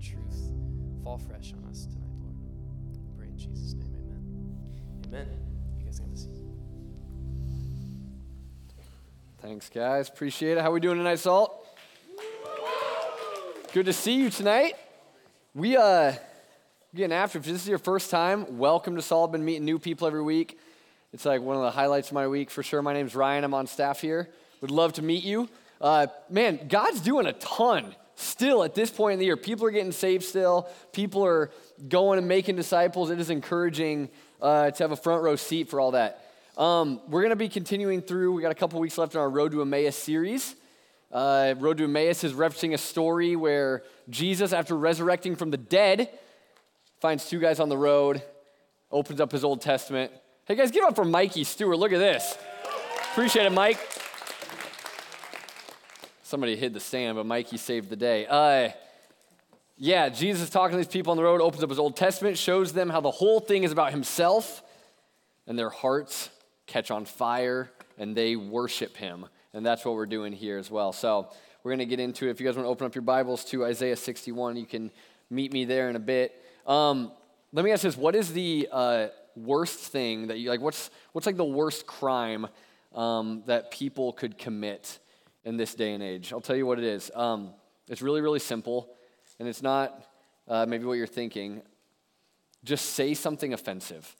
truth fall fresh on us tonight, Lord. We pray in Jesus' name, amen. Amen. You guys have a seat. Thanks, guys. Appreciate it. How we doing tonight, Salt? Good to see you tonight. We uh getting after. If this is your first time, welcome to Salt. Been meeting new people every week. It's like one of the highlights of my week for sure. My name's Ryan. I'm on staff here. Would love to meet you. Uh, man, God's doing a ton still at this point in the year. People are getting saved still. People are going and making disciples. It is encouraging uh, to have a front row seat for all that. Um, we're going to be continuing through. We got a couple weeks left in our Road to Emmaus series. Uh, Road to Emmaus is referencing a story where Jesus, after resurrecting from the dead, finds two guys on the road, opens up his Old Testament. Hey guys, give up for Mikey Stewart. Look at this. Appreciate it, Mike. Somebody hid the sand, but Mikey saved the day. Uh, yeah, Jesus talking to these people on the road, opens up his Old Testament, shows them how the whole thing is about himself, and their hearts catch on fire, and they worship him. And that's what we're doing here as well. So we're going to get into it. If you guys want to open up your Bibles to Isaiah 61, you can meet me there in a bit. Um, let me ask this: What is the uh, worst thing that you like? What's what's like the worst crime um, that people could commit in this day and age? I'll tell you what it is. Um, it's really really simple, and it's not uh, maybe what you're thinking. Just say something offensive.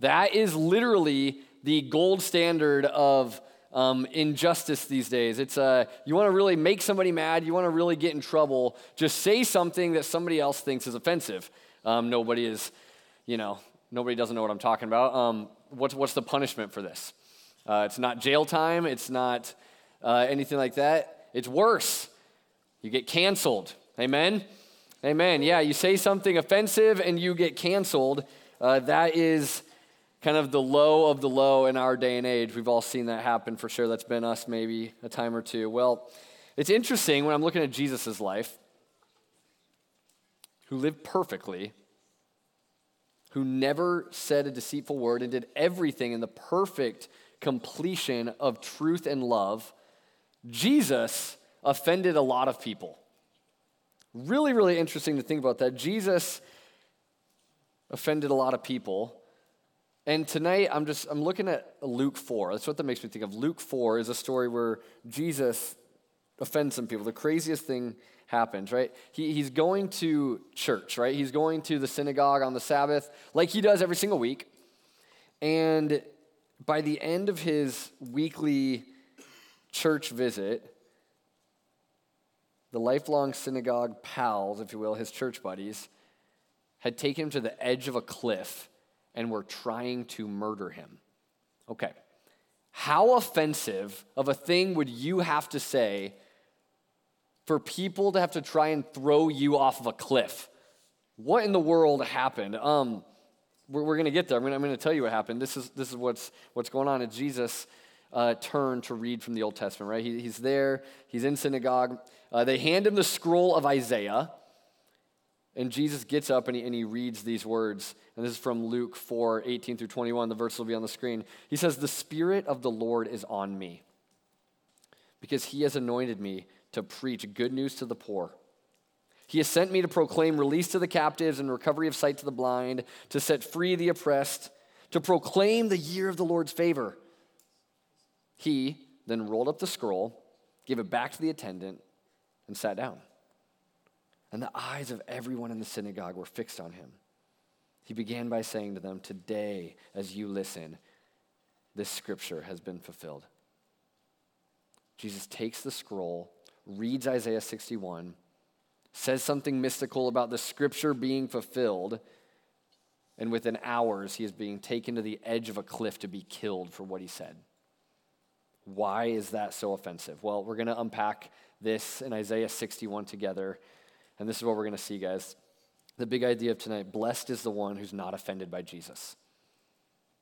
That is literally the gold standard of um, injustice these days. It's uh, you want to really make somebody mad, you want to really get in trouble, just say something that somebody else thinks is offensive. Um, nobody is, you know, nobody doesn't know what I'm talking about. Um, what's, what's the punishment for this? Uh, it's not jail time, it's not uh, anything like that. It's worse. You get canceled. Amen? Amen. Yeah, you say something offensive and you get canceled. Uh, that is kind of the low of the low in our day and age. We've all seen that happen for sure. That's been us maybe a time or two. Well, it's interesting when I'm looking at Jesus' life, who lived perfectly, who never said a deceitful word and did everything in the perfect completion of truth and love, Jesus offended a lot of people. Really, really interesting to think about that. Jesus offended a lot of people. And tonight I'm just I'm looking at Luke 4. That's what that makes me think of. Luke 4 is a story where Jesus offends some people. The craziest thing happens, right? He, he's going to church, right? He's going to the synagogue on the Sabbath, like he does every single week. And by the end of his weekly church visit, the lifelong synagogue pals, if you will, his church buddies, had taken him to the edge of a cliff and were trying to murder him. Okay. How offensive of a thing would you have to say for people to have to try and throw you off of a cliff? What in the world happened? Um, we're, we're going to get there. I'm going to tell you what happened. This is, this is what's, what's going on. It's Jesus uh, turned to read from the Old Testament, right? He, he's there, he's in synagogue. Uh, they hand him the scroll of Isaiah. And Jesus gets up and he, and he reads these words. And this is from Luke 4 18 through 21. The verse will be on the screen. He says, The Spirit of the Lord is on me because he has anointed me to preach good news to the poor. He has sent me to proclaim release to the captives and recovery of sight to the blind, to set free the oppressed, to proclaim the year of the Lord's favor. He then rolled up the scroll, gave it back to the attendant, and sat down and the eyes of everyone in the synagogue were fixed on him. He began by saying to them, Today, as you listen, this scripture has been fulfilled. Jesus takes the scroll, reads Isaiah 61, says something mystical about the scripture being fulfilled, and within hours, he is being taken to the edge of a cliff to be killed for what he said. Why is that so offensive? Well, we're going to unpack this in Isaiah 61 together. And this is what we're going to see, guys. The big idea of tonight blessed is the one who's not offended by Jesus.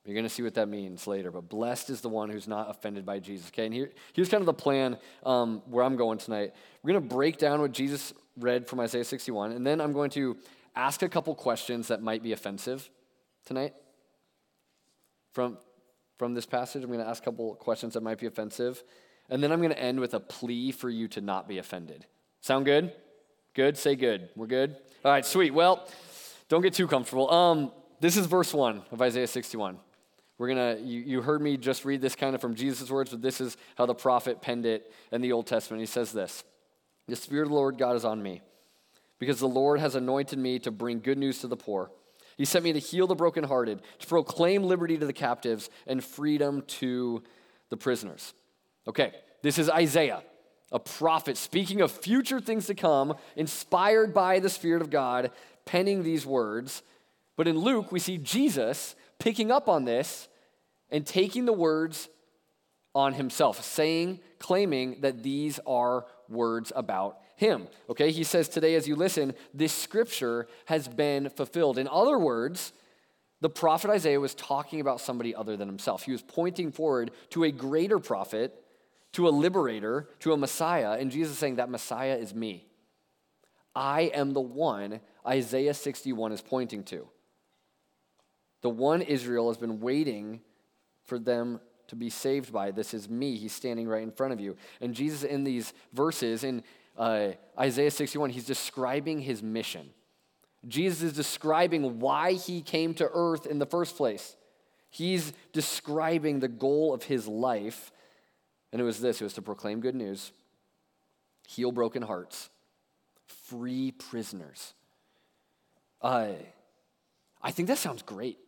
You're going to see what that means later, but blessed is the one who's not offended by Jesus. Okay, and here, here's kind of the plan um, where I'm going tonight. We're going to break down what Jesus read from Isaiah 61, and then I'm going to ask a couple questions that might be offensive tonight from, from this passage. I'm going to ask a couple questions that might be offensive, and then I'm going to end with a plea for you to not be offended. Sound good? Good? Say good. We're good? All right, sweet. Well, don't get too comfortable. Um, this is verse 1 of Isaiah 61. We're gonna, you, you heard me just read this kind of from Jesus' words, but this is how the prophet penned it in the Old Testament. He says this The Spirit of the Lord God is on me, because the Lord has anointed me to bring good news to the poor. He sent me to heal the brokenhearted, to proclaim liberty to the captives and freedom to the prisoners. Okay, this is Isaiah, a prophet speaking of future things to come, inspired by the Spirit of God, penning these words. But in Luke, we see Jesus picking up on this and taking the words on himself, saying, claiming that these are words about him. Okay, he says today as you listen, this scripture has been fulfilled. In other words, the prophet Isaiah was talking about somebody other than himself. He was pointing forward to a greater prophet, to a liberator, to a Messiah, and Jesus saying that Messiah is me. I am the one Isaiah 61 is pointing to. The one Israel has been waiting for them to be saved by. This is me. He's standing right in front of you. And Jesus, in these verses, in uh, Isaiah 61, he's describing his mission. Jesus is describing why he came to earth in the first place. He's describing the goal of his life. And it was this it was to proclaim good news, heal broken hearts, free prisoners. Uh, I think that sounds great.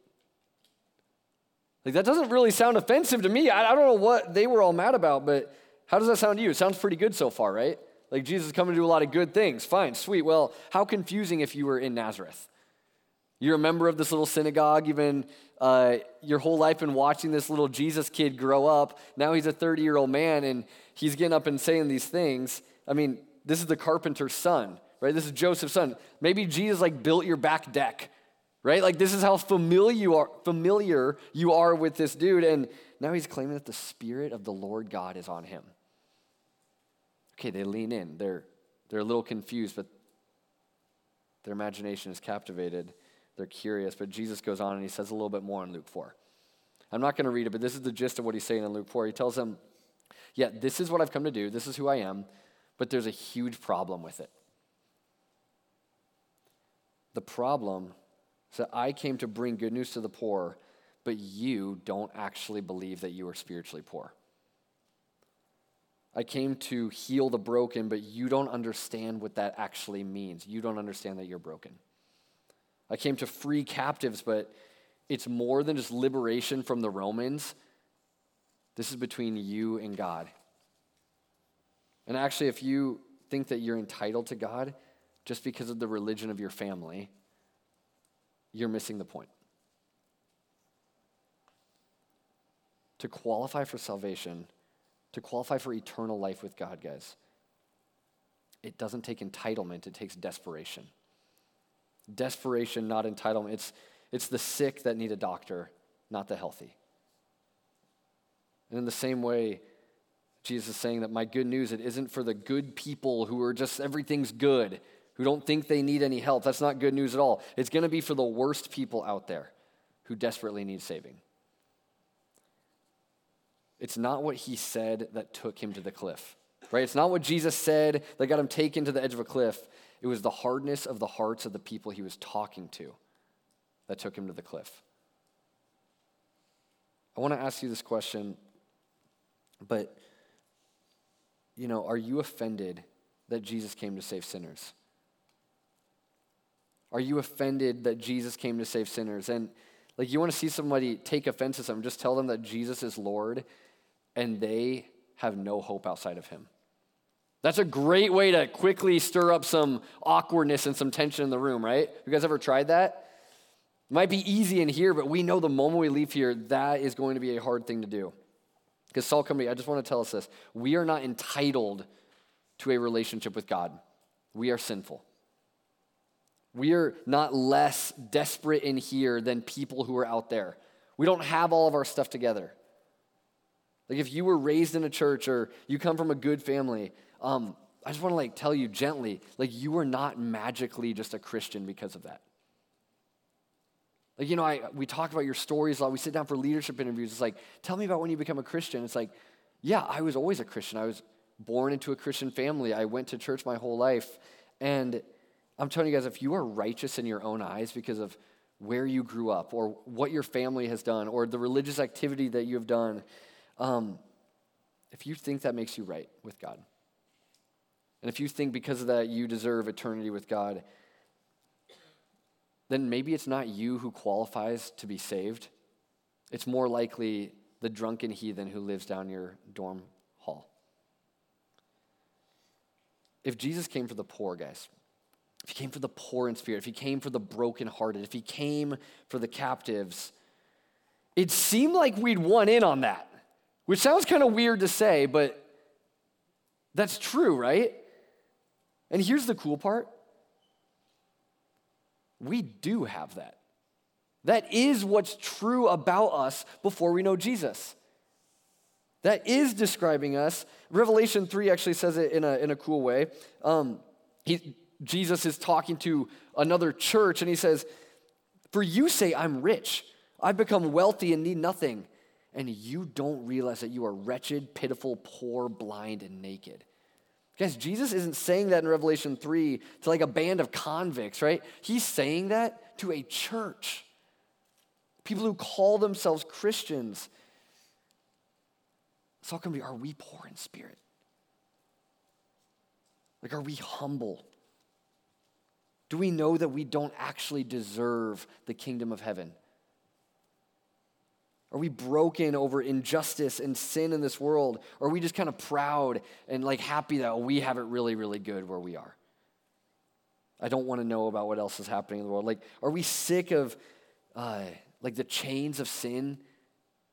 Like, that doesn't really sound offensive to me. I, I don't know what they were all mad about, but how does that sound to you? It sounds pretty good so far, right? Like, Jesus is coming to do a lot of good things. Fine, sweet. Well, how confusing if you were in Nazareth? You're a member of this little synagogue. You've been uh, your whole life been watching this little Jesus kid grow up. Now he's a 30 year old man and he's getting up and saying these things. I mean, this is the carpenter's son, right? This is Joseph's son. Maybe Jesus like built your back deck right? Like this is how familiar you are, familiar you are with this dude, and now he's claiming that the Spirit of the Lord God is on him. Okay, they lean in. They're they're a little confused, but their imagination is captivated. They're curious, but Jesus goes on and he says a little bit more in Luke 4. I'm not going to read it, but this is the gist of what he's saying in Luke 4. He tells them, Yeah, this is what I've come to do, this is who I am, but there's a huge problem with it. The problem is that I came to bring good news to the poor, but you don't actually believe that you are spiritually poor. I came to heal the broken, but you don't understand what that actually means. You don't understand that you're broken. I came to free captives, but it's more than just liberation from the Romans. This is between you and God. And actually, if you think that you're entitled to God just because of the religion of your family, you're missing the point. To qualify for salvation, to qualify for eternal life with God, guys, it doesn't take entitlement, it takes desperation. Desperation, not entitlement. It's, it's the sick that need a doctor, not the healthy. And in the same way, Jesus is saying that my good news, it isn't for the good people who are just everything's good who don't think they need any help. That's not good news at all. It's going to be for the worst people out there who desperately need saving. It's not what he said that took him to the cliff, right? It's not what Jesus said that got him taken to the edge of a cliff. It was the hardness of the hearts of the people he was talking to that took him to the cliff. I want to ask you this question, but, you know, are you offended that Jesus came to save sinners? Are you offended that Jesus came to save sinners? And like you want to see somebody take offense to something, just tell them that Jesus is Lord and they have no hope outside of him. That's a great way to quickly stir up some awkwardness and some tension in the room, right? You guys ever tried that? It might be easy in here, but we know the moment we leave here, that is going to be a hard thing to do. Because Salt Company, I just want to tell us this. We are not entitled to a relationship with God. We are sinful. We are not less desperate in here than people who are out there. We don't have all of our stuff together. Like if you were raised in a church or you come from a good family, um, I just want to like tell you gently, like you are not magically just a Christian because of that. Like, you know, I, we talk about your stories a lot. We sit down for leadership interviews. It's like, tell me about when you become a Christian. It's like, yeah, I was always a Christian. I was born into a Christian family. I went to church my whole life. And I'm telling you guys, if you are righteous in your own eyes because of where you grew up or what your family has done or the religious activity that you have done, um, if you think that makes you right with God, and if you think because of that you deserve eternity with God, then maybe it's not you who qualifies to be saved. It's more likely the drunken heathen who lives down your dorm hall. If Jesus came for the poor, guys, if he came for the poor in spirit, if he came for the brokenhearted, if he came for the captives, it seemed like we'd won in on that, which sounds kind of weird to say, but that's true, right? And here's the cool part we do have that. That is what's true about us before we know Jesus. That is describing us. Revelation 3 actually says it in a, in a cool way. Um, he, Jesus is talking to another church and he says, For you say, I'm rich, I've become wealthy and need nothing. And you don't realize that you are wretched, pitiful, poor, blind, and naked. Guys, Jesus isn't saying that in Revelation 3 to like a band of convicts, right? He's saying that to a church. People who call themselves Christians. It's all going to be are we poor in spirit? Like, are we humble? Do we know that we don't actually deserve the kingdom of heaven? Are we broken over injustice and sin in this world? Or are we just kind of proud and like happy that we have it really, really good where we are? I don't want to know about what else is happening in the world. Like, are we sick of uh, like the chains of sin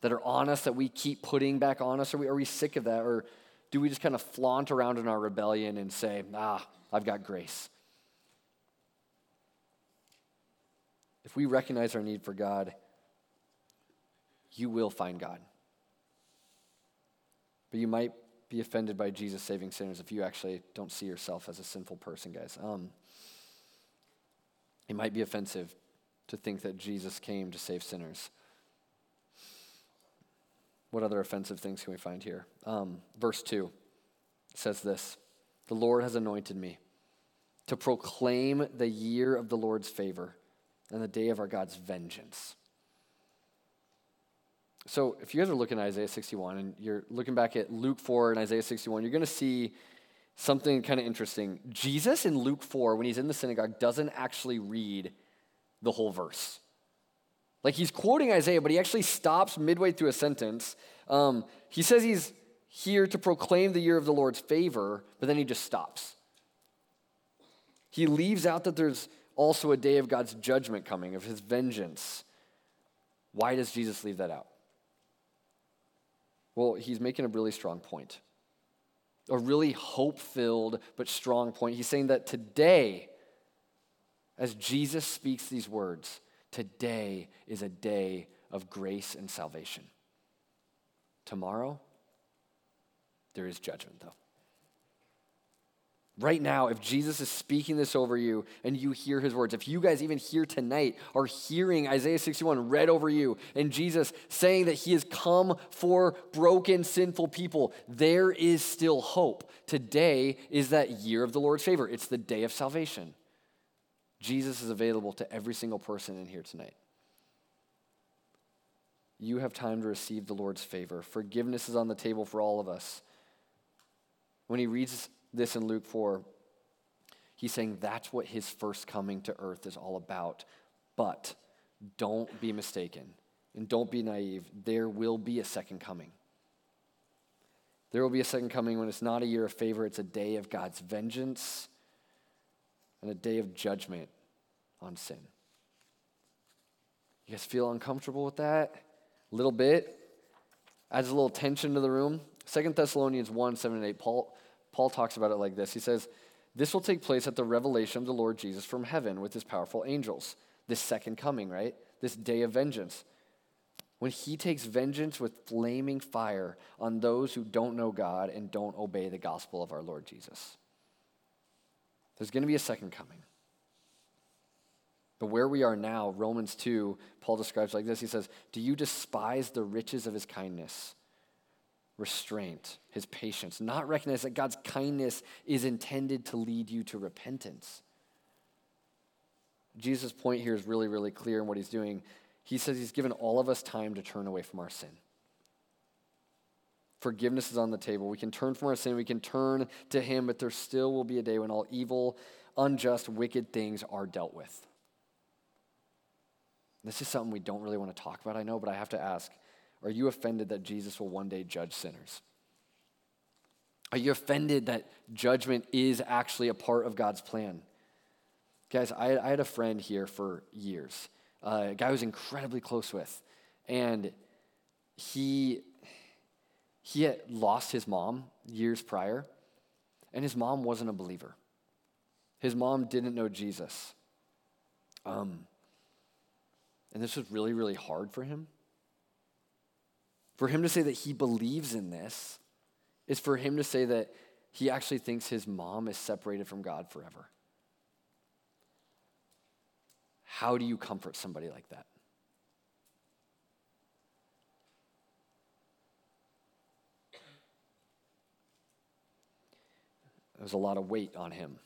that are on us that we keep putting back on us? Are we, are we sick of that? Or do we just kind of flaunt around in our rebellion and say, ah, I've got grace? If we recognize our need for God, you will find God. But you might be offended by Jesus saving sinners if you actually don't see yourself as a sinful person, guys. Um, it might be offensive to think that Jesus came to save sinners. What other offensive things can we find here? Um, verse 2 says this The Lord has anointed me to proclaim the year of the Lord's favor and the day of our God's vengeance so if you guys are looking at Isaiah 61 and you're looking back at Luke 4 and Isaiah 61, you're going to see something kind of interesting. Jesus in Luke 4, when he's in the synagogue, doesn't actually read the whole verse. Like he's quoting Isaiah, but he actually stops midway through a sentence. Um, he says he's here to proclaim the year of the Lord's favor, but then he just stops. He leaves out that there's also a day of God's judgment coming, of his vengeance. Why does Jesus leave that out? Well, he's making a really strong point. A really hope filled but strong point. He's saying that today, as Jesus speaks these words, today is a day of grace and salvation. Tomorrow, there is judgment, though. Right now, if Jesus is speaking this over you and you hear his words, if you guys even here tonight are hearing Isaiah 61 read over you and Jesus saying that he has come for broken, sinful people, there is still hope. Today is that year of the Lord's favor, it's the day of salvation. Jesus is available to every single person in here tonight. You have time to receive the Lord's favor. Forgiveness is on the table for all of us. When he reads this in Luke 4. He's saying that's what his first coming to earth is all about. But don't be mistaken and don't be naive. There will be a second coming. There will be a second coming when it's not a year of favor, it's a day of God's vengeance and a day of judgment on sin. You guys feel uncomfortable with that? A little bit? Adds a little tension to the room. Second Thessalonians 1 7 and 8. Paul, Paul talks about it like this He says, This will take place at the revelation of the Lord Jesus from heaven with his powerful angels. This second coming, right? This day of vengeance. When he takes vengeance with flaming fire on those who don't know God and don't obey the gospel of our Lord Jesus. There's going to be a second coming. But where we are now, Romans 2, Paul describes like this. He says, Do you despise the riches of his kindness? Restraint, his patience, not recognize that God's kindness is intended to lead you to repentance. Jesus' point here is really, really clear in what he's doing. He says he's given all of us time to turn away from our sin. Forgiveness is on the table. We can turn from our sin, we can turn to him, but there still will be a day when all evil, unjust, wicked things are dealt with. This is something we don't really want to talk about, I know, but I have to ask are you offended that Jesus will one day judge sinners? Are you offended that judgment is actually a part of God's plan? Guys, I, I had a friend here for years, uh, a guy I was incredibly close with, and he, he had lost his mom years prior, and his mom wasn't a believer. His mom didn't know Jesus. Um, and this was really, really hard for him. For him to say that he believes in this is for him to say that he actually thinks his mom is separated from God forever. How do you comfort somebody like that? There's a lot of weight on him,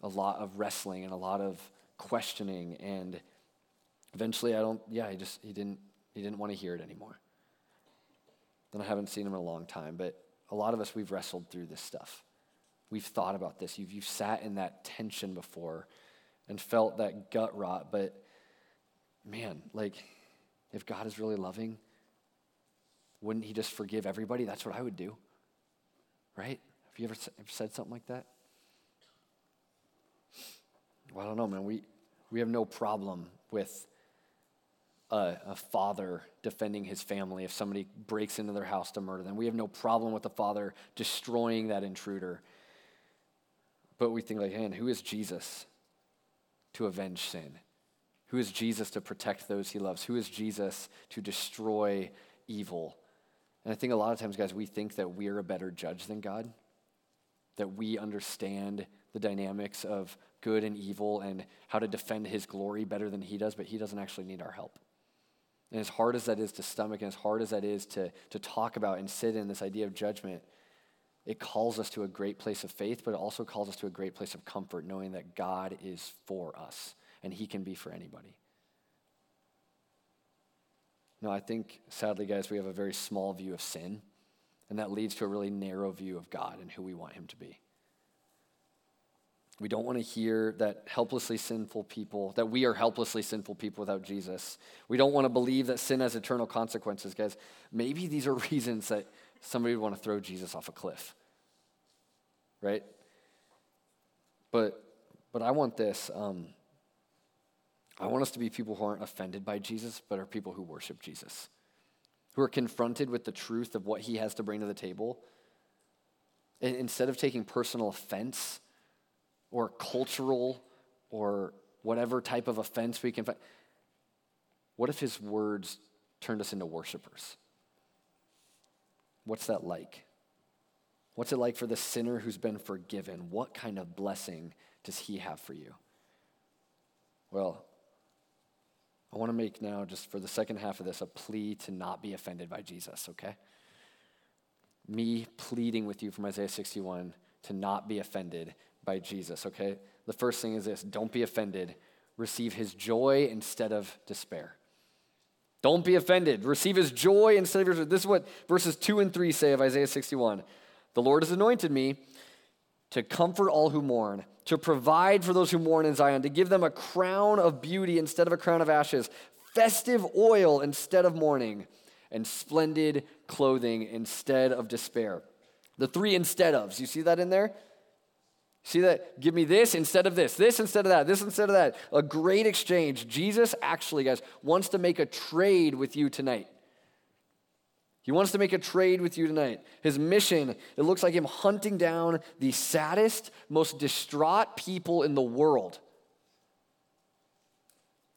a lot of wrestling, and a lot of questioning. And eventually, I don't, yeah, he just, he didn't, he didn't want to hear it anymore. Then I haven't seen him in a long time, but a lot of us, we've wrestled through this stuff. We've thought about this. You've, you've sat in that tension before and felt that gut rot, but man, like, if God is really loving, wouldn't He just forgive everybody? That's what I would do, right? Have you ever, ever said something like that? Well, I don't know, man. We, we have no problem with a, a, father defending his family if somebody breaks into their house to murder them. We have no problem with the father destroying that intruder. But we think, like, man, who is Jesus to avenge sin? Who is Jesus to protect those he loves? Who is Jesus to destroy evil? And I think a lot of times, guys, we think that we're a better judge than God, that we understand the dynamics of good and evil and how to defend his glory better than he does, but he doesn't actually need our help. And as hard as that is to stomach, and as hard as that is to, to talk about and sit in this idea of judgment, it calls us to a great place of faith, but it also calls us to a great place of comfort, knowing that God is for us and He can be for anybody. No, I think, sadly, guys, we have a very small view of sin, and that leads to a really narrow view of God and who we want Him to be. We don't want to hear that helplessly sinful people, that we are helplessly sinful people without Jesus. We don't want to believe that sin has eternal consequences, guys. Maybe these are reasons that somebody would want to throw Jesus off a cliff, right? But, but I want this. Um, I want us to be people who aren't offended by Jesus, but are people who worship Jesus, who are confronted with the truth of what he has to bring to the table. And instead of taking personal offense, or cultural or whatever type of offense we can find. What if his words turned us into worshipers? What's that like? What's it like for the sinner who's been forgiven? What kind of blessing does he have for you? Well, I want to make now, just for the second half of this, a plea to not be offended by Jesus, okay? Me pleading with you from Isaiah 61 to not be offended by Jesus, okay? The first thing is this don't be offended. Receive his joy instead of despair. Don't be offended. Receive his joy instead of your. This is what verses 2 and 3 say of Isaiah 61. The Lord has anointed me to comfort all who mourn, to provide for those who mourn in Zion, to give them a crown of beauty instead of a crown of ashes, festive oil instead of mourning, and splendid clothing instead of despair. The three instead ofs, you see that in there? See that? Give me this instead of this, this instead of that, this instead of that. A great exchange. Jesus actually, guys, wants to make a trade with you tonight. He wants to make a trade with you tonight. His mission, it looks like him hunting down the saddest, most distraught people in the world,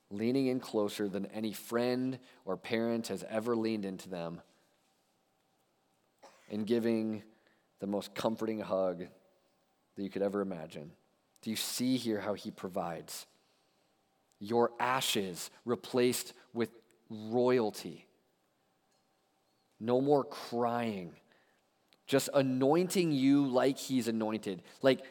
leaning in closer than any friend or parent has ever leaned into them, and giving the most comforting hug that you could ever imagine. Do you see here how he provides? Your ashes replaced with royalty. No more crying just anointing you like he's anointed. Like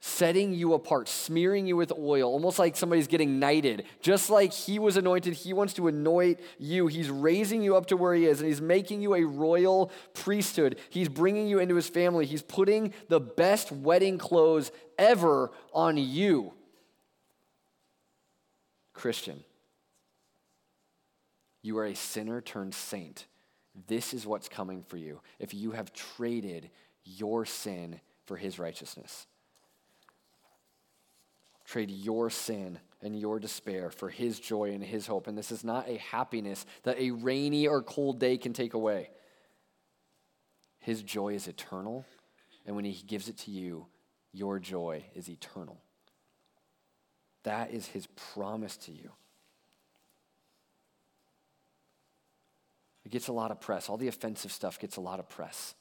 setting you apart, smearing you with oil, almost like somebody's getting knighted. Just like he was anointed, he wants to anoint you. He's raising you up to where he is, and he's making you a royal priesthood. He's bringing you into his family. He's putting the best wedding clothes ever on you. Christian, you are a sinner turned saint. This is what's coming for you if you have traded your sin for his righteousness. Trade your sin and your despair for his joy and his hope. And this is not a happiness that a rainy or cold day can take away. His joy is eternal, and when he gives it to you, your joy is eternal. That is his promise to you. It gets a lot of press. All the offensive stuff gets a lot of press.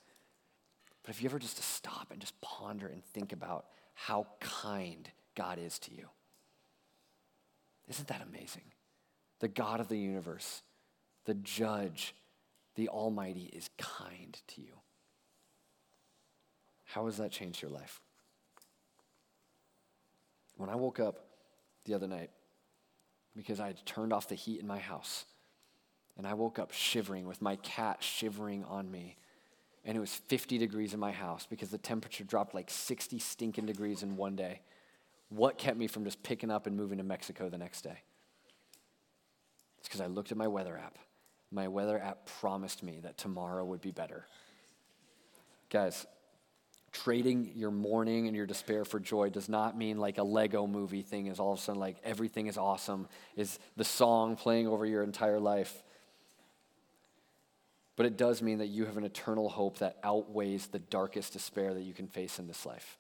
But if you ever just to stop and just ponder and think about how kind God is to you. Isn't that amazing? The God of the universe, the judge, the Almighty is kind to you. How has that changed your life? When I woke up the other night, because I had turned off the heat in my house, and I woke up shivering with my cat shivering on me. And it was 50 degrees in my house because the temperature dropped like 60 stinking degrees in one day. What kept me from just picking up and moving to Mexico the next day? It's because I looked at my weather app. My weather app promised me that tomorrow would be better. Guys, trading your mourning and your despair for joy does not mean like a Lego movie thing is all of a sudden like everything is awesome, is the song playing over your entire life. But it does mean that you have an eternal hope that outweighs the darkest despair that you can face in this life.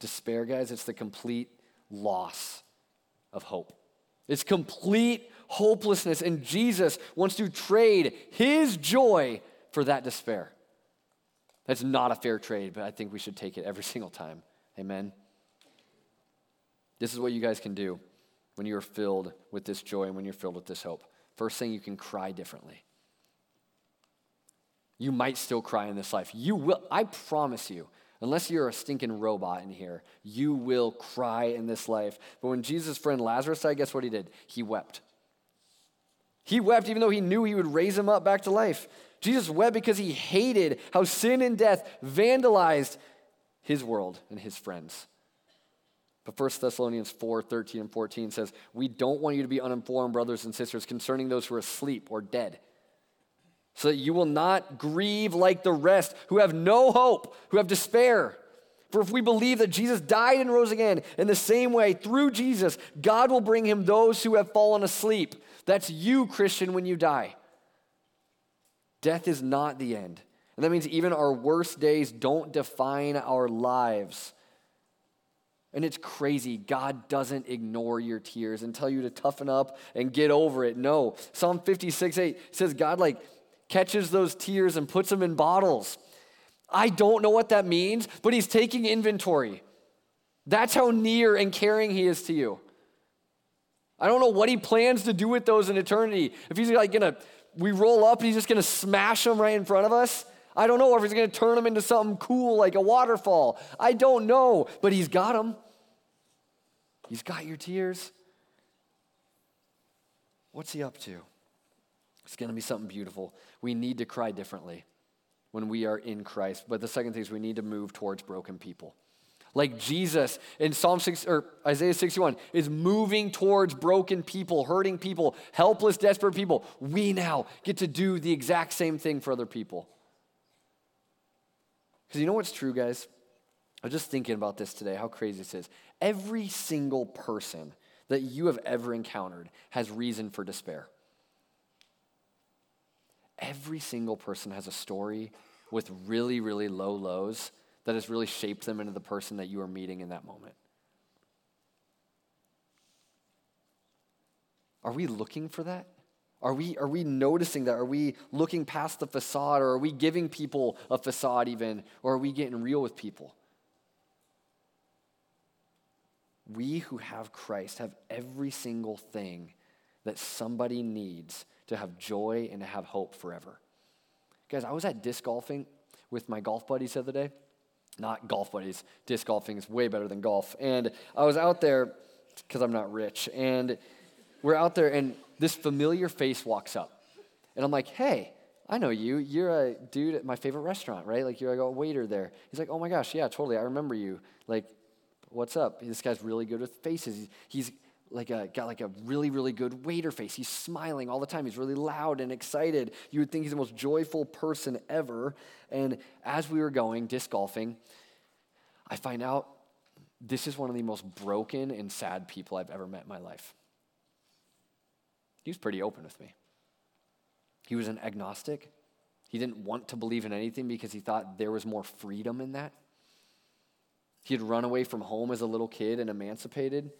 Despair, guys, it's the complete loss of hope. It's complete hopelessness, and Jesus wants to trade his joy for that despair. That's not a fair trade, but I think we should take it every single time. Amen. This is what you guys can do when you're filled with this joy and when you're filled with this hope. First thing, you can cry differently. You might still cry in this life. You will, I promise you, Unless you're a stinking robot in here, you will cry in this life. But when Jesus' friend Lazarus died, guess what he did? He wept. He wept even though he knew he would raise him up back to life. Jesus wept because he hated how sin and death vandalized his world and his friends. But 1 Thessalonians 4 13 and 14 says, We don't want you to be uninformed, brothers and sisters, concerning those who are asleep or dead so that you will not grieve like the rest who have no hope, who have despair. For if we believe that Jesus died and rose again, in the same way, through Jesus, God will bring him those who have fallen asleep. That's you, Christian, when you die. Death is not the end. And that means even our worst days don't define our lives. And it's crazy. God doesn't ignore your tears and tell you to toughen up and get over it. No. Psalm 56 8 says, God, like, catches those tears and puts them in bottles. I don't know what that means, but he's taking inventory. That's how near and caring he is to you. I don't know what he plans to do with those in eternity. If he's like gonna, we roll up and he's just gonna smash them right in front of us. I don't know if he's gonna turn them into something cool like a waterfall. I don't know, but he's got them. He's got your tears. What's he up to? It's going to be something beautiful. We need to cry differently when we are in Christ. But the second thing is we need to move towards broken people. Like Jesus in Psalm 6 or Isaiah 61 is moving towards broken people, hurting people, helpless, desperate people. We now get to do the exact same thing for other people. Because you know what's true, guys? I was just thinking about this today, how crazy this is. Every single person that you have ever encountered has reason for despair. Every single person has a story with really, really low lows that has really shaped them into the person that you are meeting in that moment. Are we looking for that? Are we, are we noticing that? Are we looking past the facade, or are we giving people a facade even, or are we getting real with people? We who have Christ have every single thing that somebody needs to have joy and to have hope forever. Guys, I was at disc golfing with my golf buddies the other day. Not golf buddies. Disc golfing is way better than golf. And I was out there because I'm not rich. And we're out there, and this familiar face walks up. And I'm like, hey, I know you. You're a dude at my favorite restaurant, right? Like, you're like a waiter there. He's like, oh my gosh, yeah, totally. I remember you. Like, what's up? This guy's really good with faces. He's, he's like a, got like a really, really good waiter face. He's smiling all the time. He's really loud and excited. You would think he's the most joyful person ever. And as we were going disc golfing, I find out this is one of the most broken and sad people I've ever met in my life. He was pretty open with me. He was an agnostic. He didn't want to believe in anything because he thought there was more freedom in that. He had run away from home as a little kid and emancipated.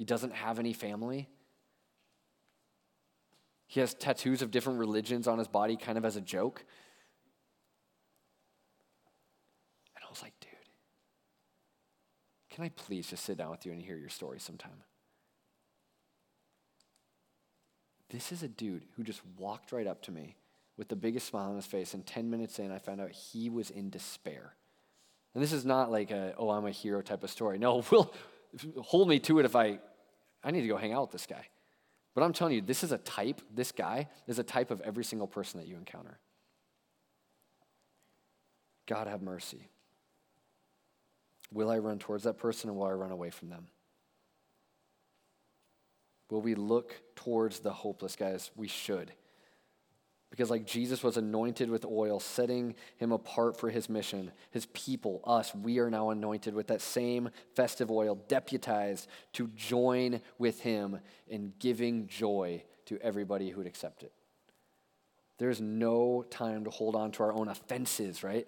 He doesn't have any family. He has tattoos of different religions on his body, kind of as a joke. And I was like, dude, can I please just sit down with you and hear your story sometime? This is a dude who just walked right up to me with the biggest smile on his face, and 10 minutes in, I found out he was in despair. And this is not like a, oh, I'm a hero type of story. No, we'll hold me to it if I I need to go hang out with this guy. But I'm telling you, this is a type, this guy is a type of every single person that you encounter. God have mercy. Will I run towards that person or will I run away from them? Will we look towards the hopeless, guys? We should. Because, like Jesus was anointed with oil, setting him apart for his mission, his people, us, we are now anointed with that same festive oil, deputized to join with him in giving joy to everybody who would accept it. There's no time to hold on to our own offenses, right?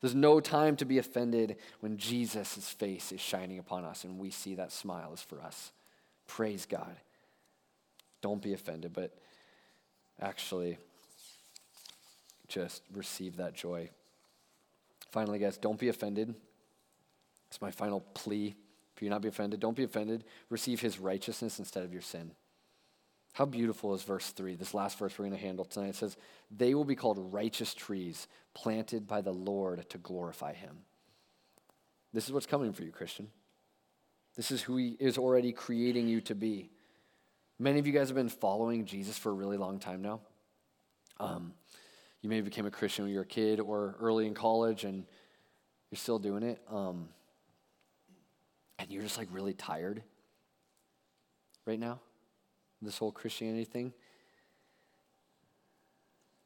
There's no time to be offended when Jesus' face is shining upon us and we see that smile is for us. Praise God. Don't be offended, but actually, just receive that joy. Finally, guys, don't be offended. It's my final plea for you're not be offended. Don't be offended. Receive his righteousness instead of your sin. How beautiful is verse 3, this last verse we're going to handle tonight. It says, They will be called righteous trees, planted by the Lord to glorify him. This is what's coming for you, Christian. This is who he is already creating you to be. Many of you guys have been following Jesus for a really long time now. Um, you maybe became a Christian when you were a kid or early in college and you're still doing it. Um, and you're just like really tired right now, this whole Christianity thing.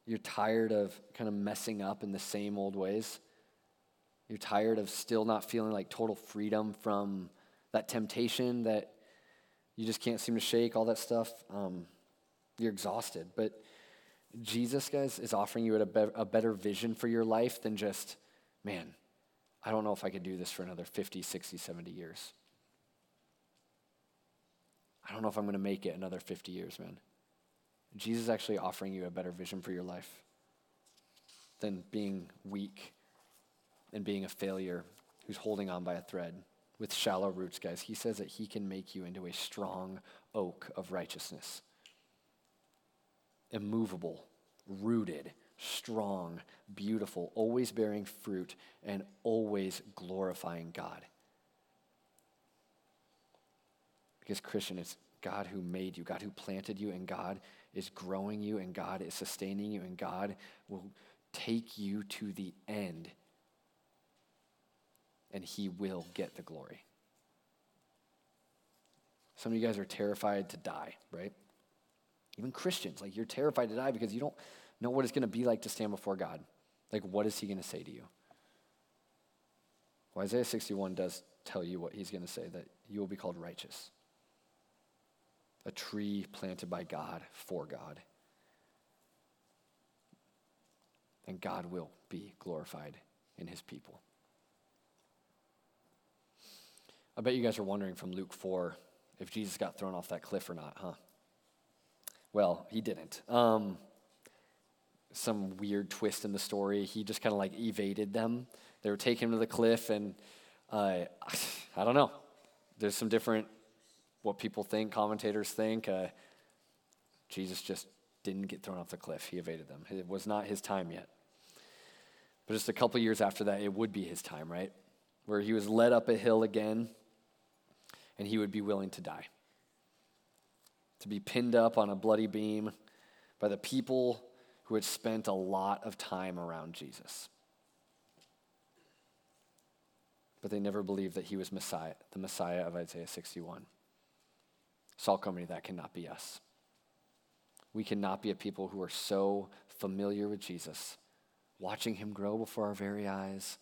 You're tired of kind of messing up in the same old ways. You're tired of still not feeling like total freedom from that temptation that you just can't seem to shake, all that stuff. Um, you're exhausted. But Jesus, guys, is offering you a, be- a better vision for your life than just, man, I don't know if I could do this for another 50, 60, 70 years. I don't know if I'm going to make it another 50 years, man. Jesus is actually offering you a better vision for your life than being weak and being a failure who's holding on by a thread with shallow roots, guys. He says that he can make you into a strong oak of righteousness immovable, rooted, strong, beautiful, always bearing fruit, and always glorifying God. Because, Christian, it's God who made you, God who planted you, and God is growing you, and God is sustaining you, and God will take you to the end, and He will get the glory. Some of you guys are terrified to die, right? Even Christians, like you're terrified to die because you don't know what it's going to be like to stand before God. Like, what is he going to say to you? Well, Isaiah 61 does tell you what he's going to say that you will be called righteous, a tree planted by God for God. And God will be glorified in his people. I bet you guys are wondering from Luke 4 if Jesus got thrown off that cliff or not, huh? Well, he didn't. Um, some weird twist in the story. He just kind of like evaded them. They were taking him to the cliff, and uh, I don't know. There's some different what people think, commentators think. Uh, Jesus just didn't get thrown off the cliff. He evaded them. It was not his time yet. But just a couple years after that, it would be his time, right? Where he was led up a hill again and he would be willing to die. To be pinned up on a bloody beam by the people who had spent a lot of time around Jesus. But they never believed that he was Messiah, the Messiah of Isaiah 61. Salt Company, that cannot be us. We cannot be a people who are so familiar with Jesus, watching him grow before our very eyes,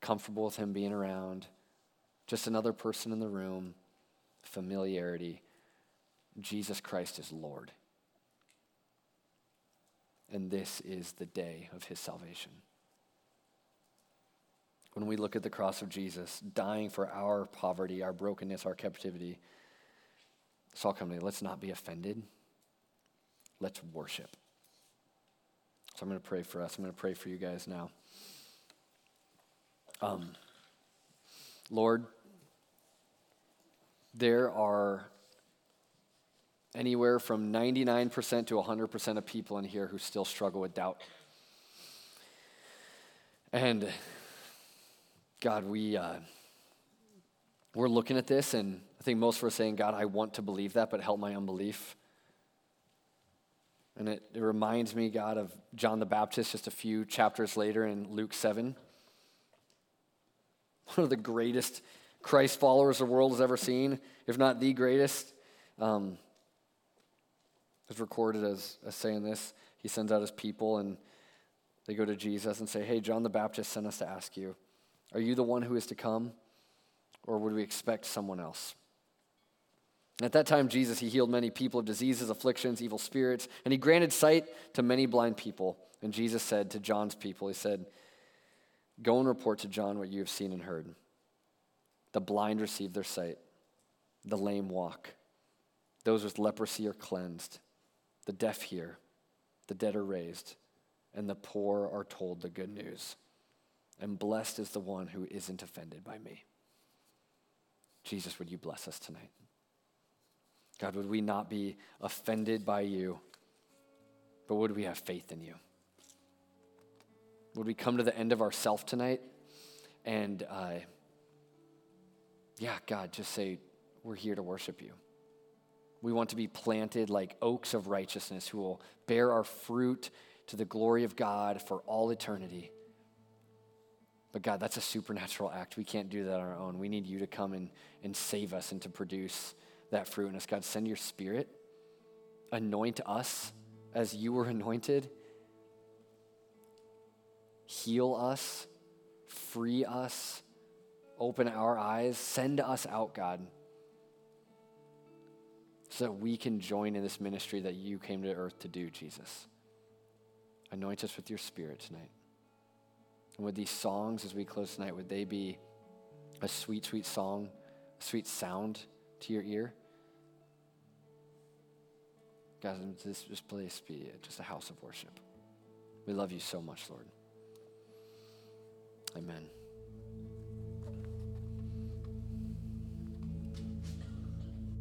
comfortable with him being around, just another person in the room, familiarity. Jesus Christ is Lord. And this is the day of his salvation. When we look at the cross of Jesus, dying for our poverty, our brokenness, our captivity, Salt Company, let's not be offended. Let's worship. So I'm going to pray for us. I'm going to pray for you guys now. Um, Lord, there are anywhere from 99% to 100% of people in here who still struggle with doubt. And God, we, uh, we're looking at this, and I think most of us are saying, God, I want to believe that, but help my unbelief. And it, it reminds me, God, of John the Baptist just a few chapters later in Luke 7. One of the greatest Christ followers the world has ever seen, if not the greatest. Um, is recorded as, as saying this. He sends out his people and they go to Jesus and say, Hey, John the Baptist sent us to ask you, are you the one who is to come, or would we expect someone else? At that time, Jesus, he healed many people of diseases, afflictions, evil spirits, and he granted sight to many blind people. And Jesus said to John's people, He said, Go and report to John what you have seen and heard. The blind receive their sight, the lame walk, those with leprosy are cleansed, the deaf hear, the dead are raised, and the poor are told the good news. And blessed is the one who isn't offended by me. Jesus, would you bless us tonight? God, would we not be offended by you, but would we have faith in you? Would we come to the end of ourself tonight and, uh, yeah, God, just say, we're here to worship you. We want to be planted like oaks of righteousness who will bear our fruit to the glory of God for all eternity. But God, that's a supernatural act. We can't do that on our own. We need you to come and, and save us and to produce that fruit in us. God, send your spirit, anoint us as you were anointed, heal us, free us, open our eyes, send us out, God, so that we can join in this ministry that you came to earth to do, Jesus. Anoint us with your spirit tonight. And with these songs as we close tonight, would they be a sweet, sweet song, a sweet sound to your ear? Guys, this, this place be just a house of worship. We love you so much, Lord. Amen.